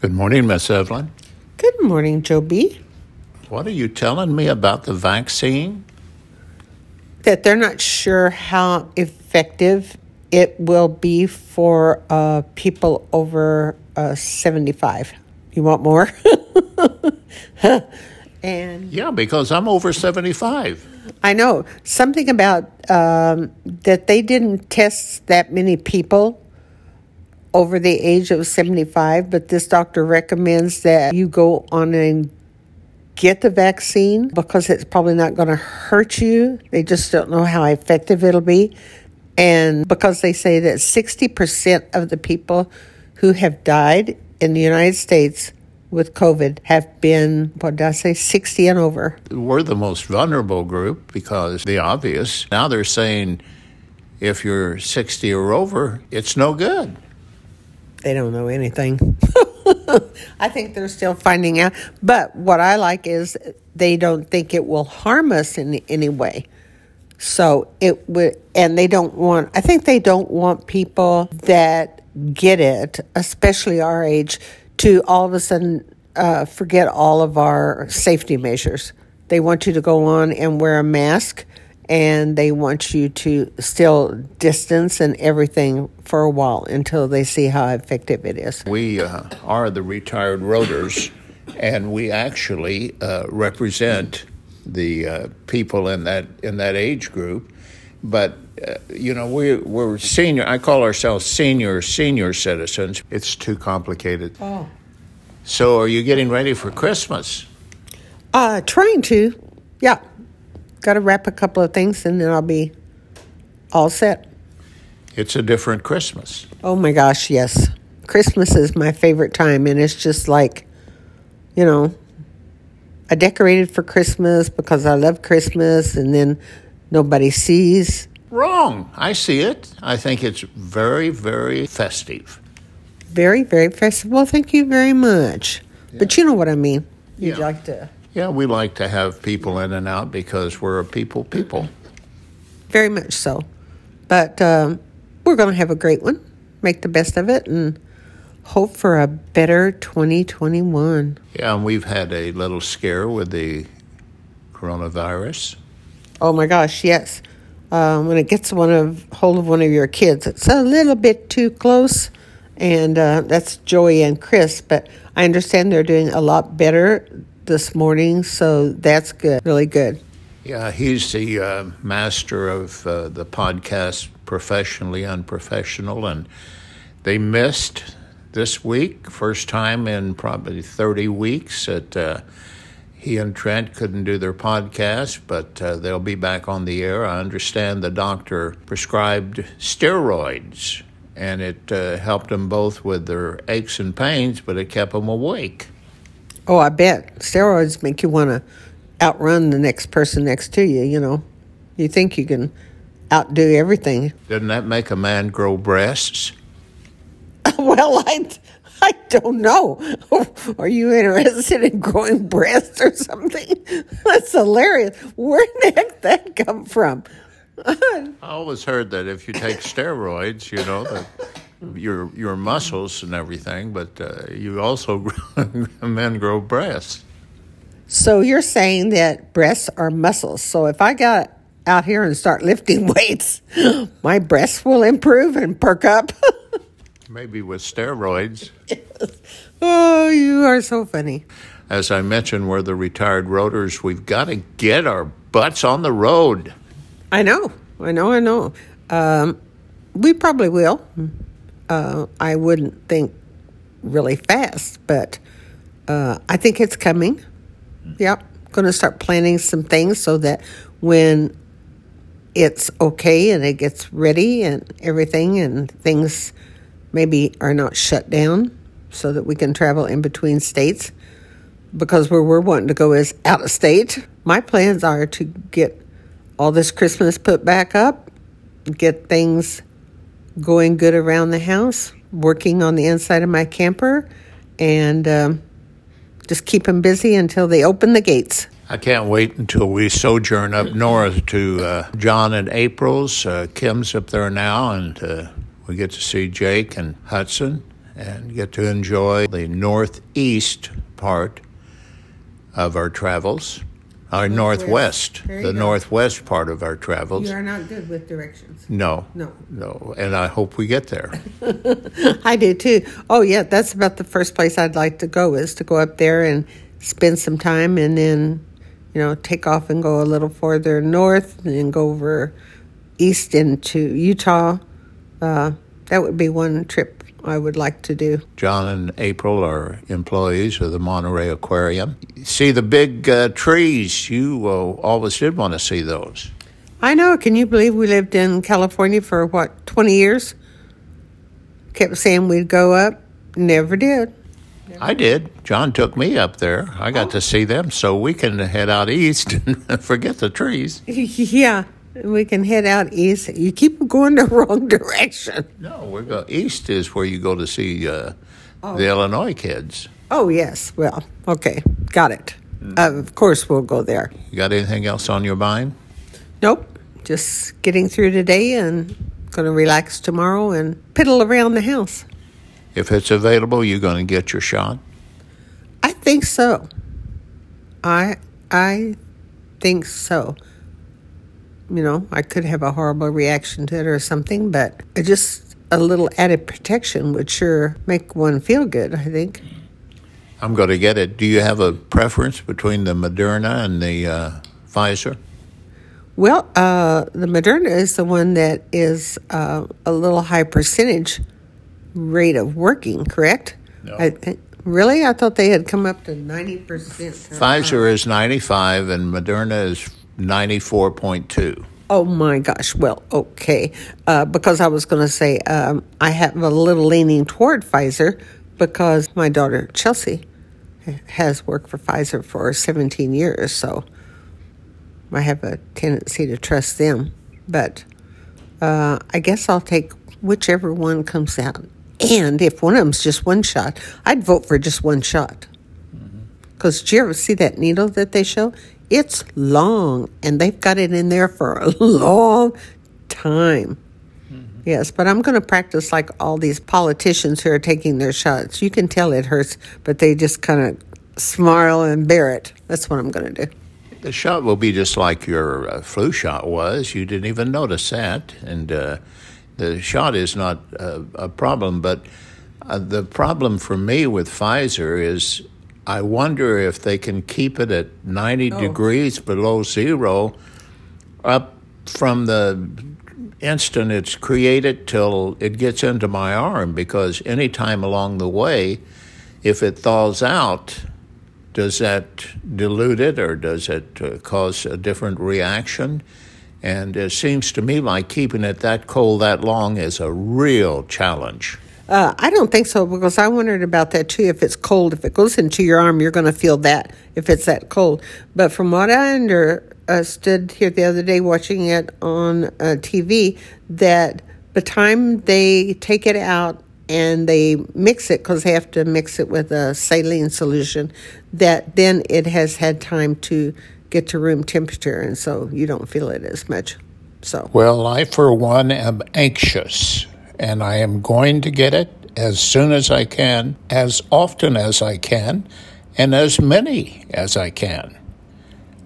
Good morning, Miss Evelyn. Good morning, Joe B. What are you telling me about the vaccine? That they're not sure how effective it will be for uh, people over uh, 75. You want more? and Yeah, because I'm over 75. I know something about um, that they didn't test that many people over the age of 75, but this doctor recommends that you go on and get the vaccine because it's probably not going to hurt you. They just don't know how effective it'll be. And because they say that 60% of the people who have died in the United States with COVID have been, what did I say, 60 and over. We're the most vulnerable group because the obvious. Now they're saying if you're 60 or over, it's no good. They don't know anything. I think they're still finding out. But what I like is they don't think it will harm us in any way. So it would, and they don't want, I think they don't want people that get it, especially our age, to all of a sudden uh, forget all of our safety measures. They want you to go on and wear a mask and they want you to still distance and everything for a while until they see how effective it is. We uh, are the retired rotors, and we actually uh, represent the uh, people in that in that age group. But uh, you know, we we're senior. I call ourselves senior senior citizens. It's too complicated. Oh. So, are you getting ready for Christmas? Uh, trying to. Yeah. Got to wrap a couple of things and then I'll be all set. It's a different Christmas. Oh my gosh, yes. Christmas is my favorite time and it's just like, you know, I decorated for Christmas because I love Christmas and then nobody sees. Wrong. I see it. I think it's very, very festive. Very, very festive. Well, thank you very much. But you know what I mean. You'd Yeah. like to. Yeah, we like to have people in and out because we're a people people. Very much so. But um, we're going to have a great one, make the best of it, and hope for a better 2021. Yeah, and we've had a little scare with the coronavirus. Oh my gosh, yes. Um, when it gets one of hold of one of your kids, it's a little bit too close, and uh, that's Joey and Chris. But I understand they're doing a lot better this morning, so that's good, really good. Yeah, he's the uh, master of uh, the podcast Professionally Unprofessional, and they missed this week, first time in probably 30 weeks that uh, he and Trent couldn't do their podcast, but uh, they'll be back on the air. I understand the doctor prescribed steroids, and it uh, helped them both with their aches and pains, but it kept them awake. Oh, I bet steroids make you want to outrun the next person next to you. You know, you think you can outdo everything. Doesn't that make a man grow breasts? well, I, I don't know. Are you interested in growing breasts or something? That's hilarious. Where the heck did that come from? I always heard that if you take steroids, you know, that your your muscles and everything, but uh, you also men grow breasts. So you're saying that breasts are muscles. So if I got out here and start lifting weights, my breasts will improve and perk up. Maybe with steroids. oh, you are so funny. As I mentioned, we're the retired rotors. We've got to get our butts on the road. I know, I know, I know. Um, we probably will. Uh, I wouldn't think really fast, but uh, I think it's coming. Yep, going to start planning some things so that when it's okay and it gets ready and everything and things maybe are not shut down so that we can travel in between states because where we're wanting to go is out of state. My plans are to get all this Christmas put back up, get things going good around the house, working on the inside of my camper, and um, just keep them busy until they open the gates. I can't wait until we sojourn up north to uh, John and April's. Uh, Kim's up there now, and uh, we get to see Jake and Hudson and get to enjoy the northeast part of our travels. Our northwest, the go. northwest part of our travels. You are not good with directions. No, No. no, and I hope we get there. I do too. Oh yeah, that's about the first place I'd like to go is to go up there and spend some time and then, you know, take off and go a little further north and then go over east into Utah. Uh, that would be one trip I would like to do. John and April are employees of the Monterey Aquarium. See the big uh, trees. You uh, always did want to see those. I know. Can you believe we lived in California for what, 20 years? Kept saying we'd go up, never did. I did. John took me up there. I got to see them, so we can head out east and forget the trees. yeah, we can head out east. You keep going the wrong direction. No, we go east is where you go to see uh, the Illinois kids. Oh, yes. Well, okay. Got it. Uh, of course, we'll go there. You got anything else on your mind? Nope. Just getting through today and going to relax tomorrow and piddle around the house. If it's available, you're going to get your shot. I think so. I I think so. You know, I could have a horrible reaction to it or something, but it just a little added protection would sure make one feel good, I think. I'm going to get it. Do you have a preference between the Moderna and the uh, Pfizer? Well, uh, the Moderna is the one that is uh, a little high percentage rate of working, correct? No. I, I, really? I thought they had come up to 90%. Pfizer is 95 and Moderna is 94.2. Oh my gosh. Well, okay. Uh, because I was going to say um, I have a little leaning toward Pfizer because my daughter Chelsea has worked for Pfizer for 17 years. So I have a tendency to trust them. But uh, I guess I'll take whichever one comes out. And if one of them's just one shot, I'd vote for just one shot. Because did you ever see that needle that they show? It's long, and they've got it in there for a long time. Yes, but I'm going to practice like all these politicians who are taking their shots. You can tell it hurts, but they just kind of smile and bear it. That's what I'm going to do. The shot will be just like your uh, flu shot was. You didn't even notice that. And uh, the shot is not uh, a problem. But uh, the problem for me with Pfizer is I wonder if they can keep it at 90 Oh. degrees below zero up from the instant it's created till it gets into my arm because anytime along the way, if it thaws out, does that dilute it or does it uh, cause a different reaction? And it seems to me like keeping it that cold that long is a real challenge. Uh, I don't think so because I wondered about that too. If it's cold, if it goes into your arm, you're going to feel that if it's that cold. But from what I understood here the other day watching it on uh, TV, that the time they take it out and they mix it because they have to mix it with a saline solution, that then it has had time to get to room temperature, and so you don't feel it as much. So. Well, I, for one, am anxious, and I am going to get it as soon as I can, as often as I can, and as many as I can.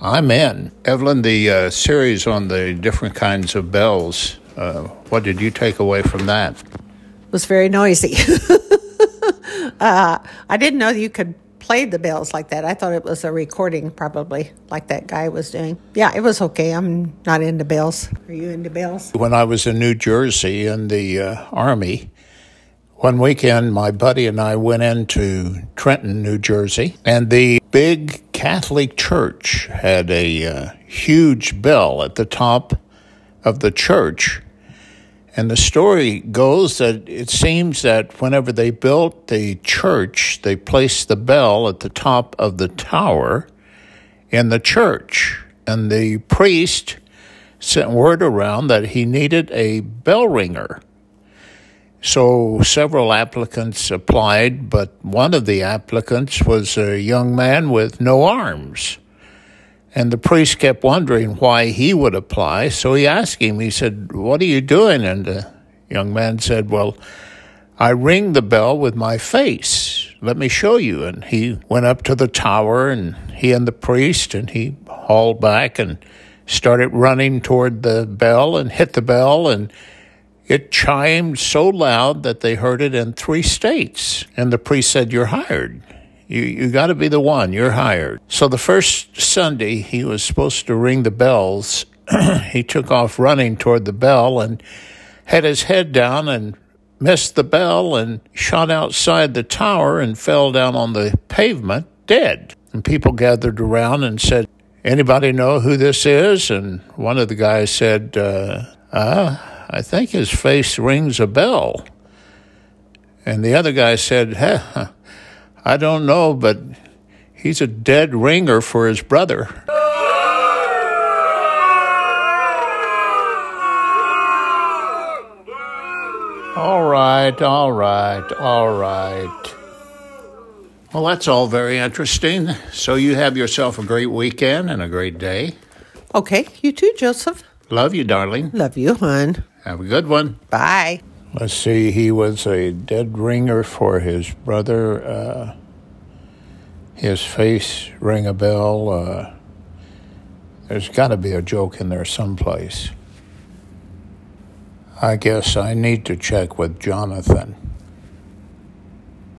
I'm in. Evelyn, the uh, series on the different kinds of bells, uh, what did you take away from that? It was very noisy. uh, I didn't know you could play the bells like that. I thought it was a recording, probably, like that guy was doing. Yeah, it was okay. I'm not into bells. Are you into bells? When I was in New Jersey in the uh, Army, one weekend my buddy and I went into Trenton, New Jersey, and the big Catholic church had a uh, huge bell at the top of the church. And the story goes that it seems that whenever they built the church, they placed the bell at the top of the tower in the church. And the priest sent word around that he needed a bell ringer. So several applicants applied, but one of the applicants was a young man with no arms. And the priest kept wondering why he would apply. So he asked him, he said, What are you doing? And the young man said, Well, I ring the bell with my face. Let me show you. And he went up to the tower, and he and the priest, and he hauled back and started running toward the bell and hit the bell, and it chimed so loud that they heard it in three states. And the priest said, You're hired. You, you got to be the one. You're hired. So the first Sunday he was supposed to ring the bells, he took off running toward the bell and had his head down and missed the bell and shot outside the tower and fell down on the pavement dead. And people gathered around and said, Anybody know who this is? And one of the guys said, uh, uh, I think his face rings a bell. And the other guy said, huh, I don't know, but he's a dead ringer for his brother. All right, all right, all right. Well, that's all very interesting. So you have yourself a great weekend and a great day. Okay, you too, Joseph. Love you, darling. Love you, hon. Have a good one. Bye. Let's see, he was a dead ringer for his brother. Uh, his face ring a bell. Uh, there's got to be a joke in there someplace. I guess I need to check with Jonathan.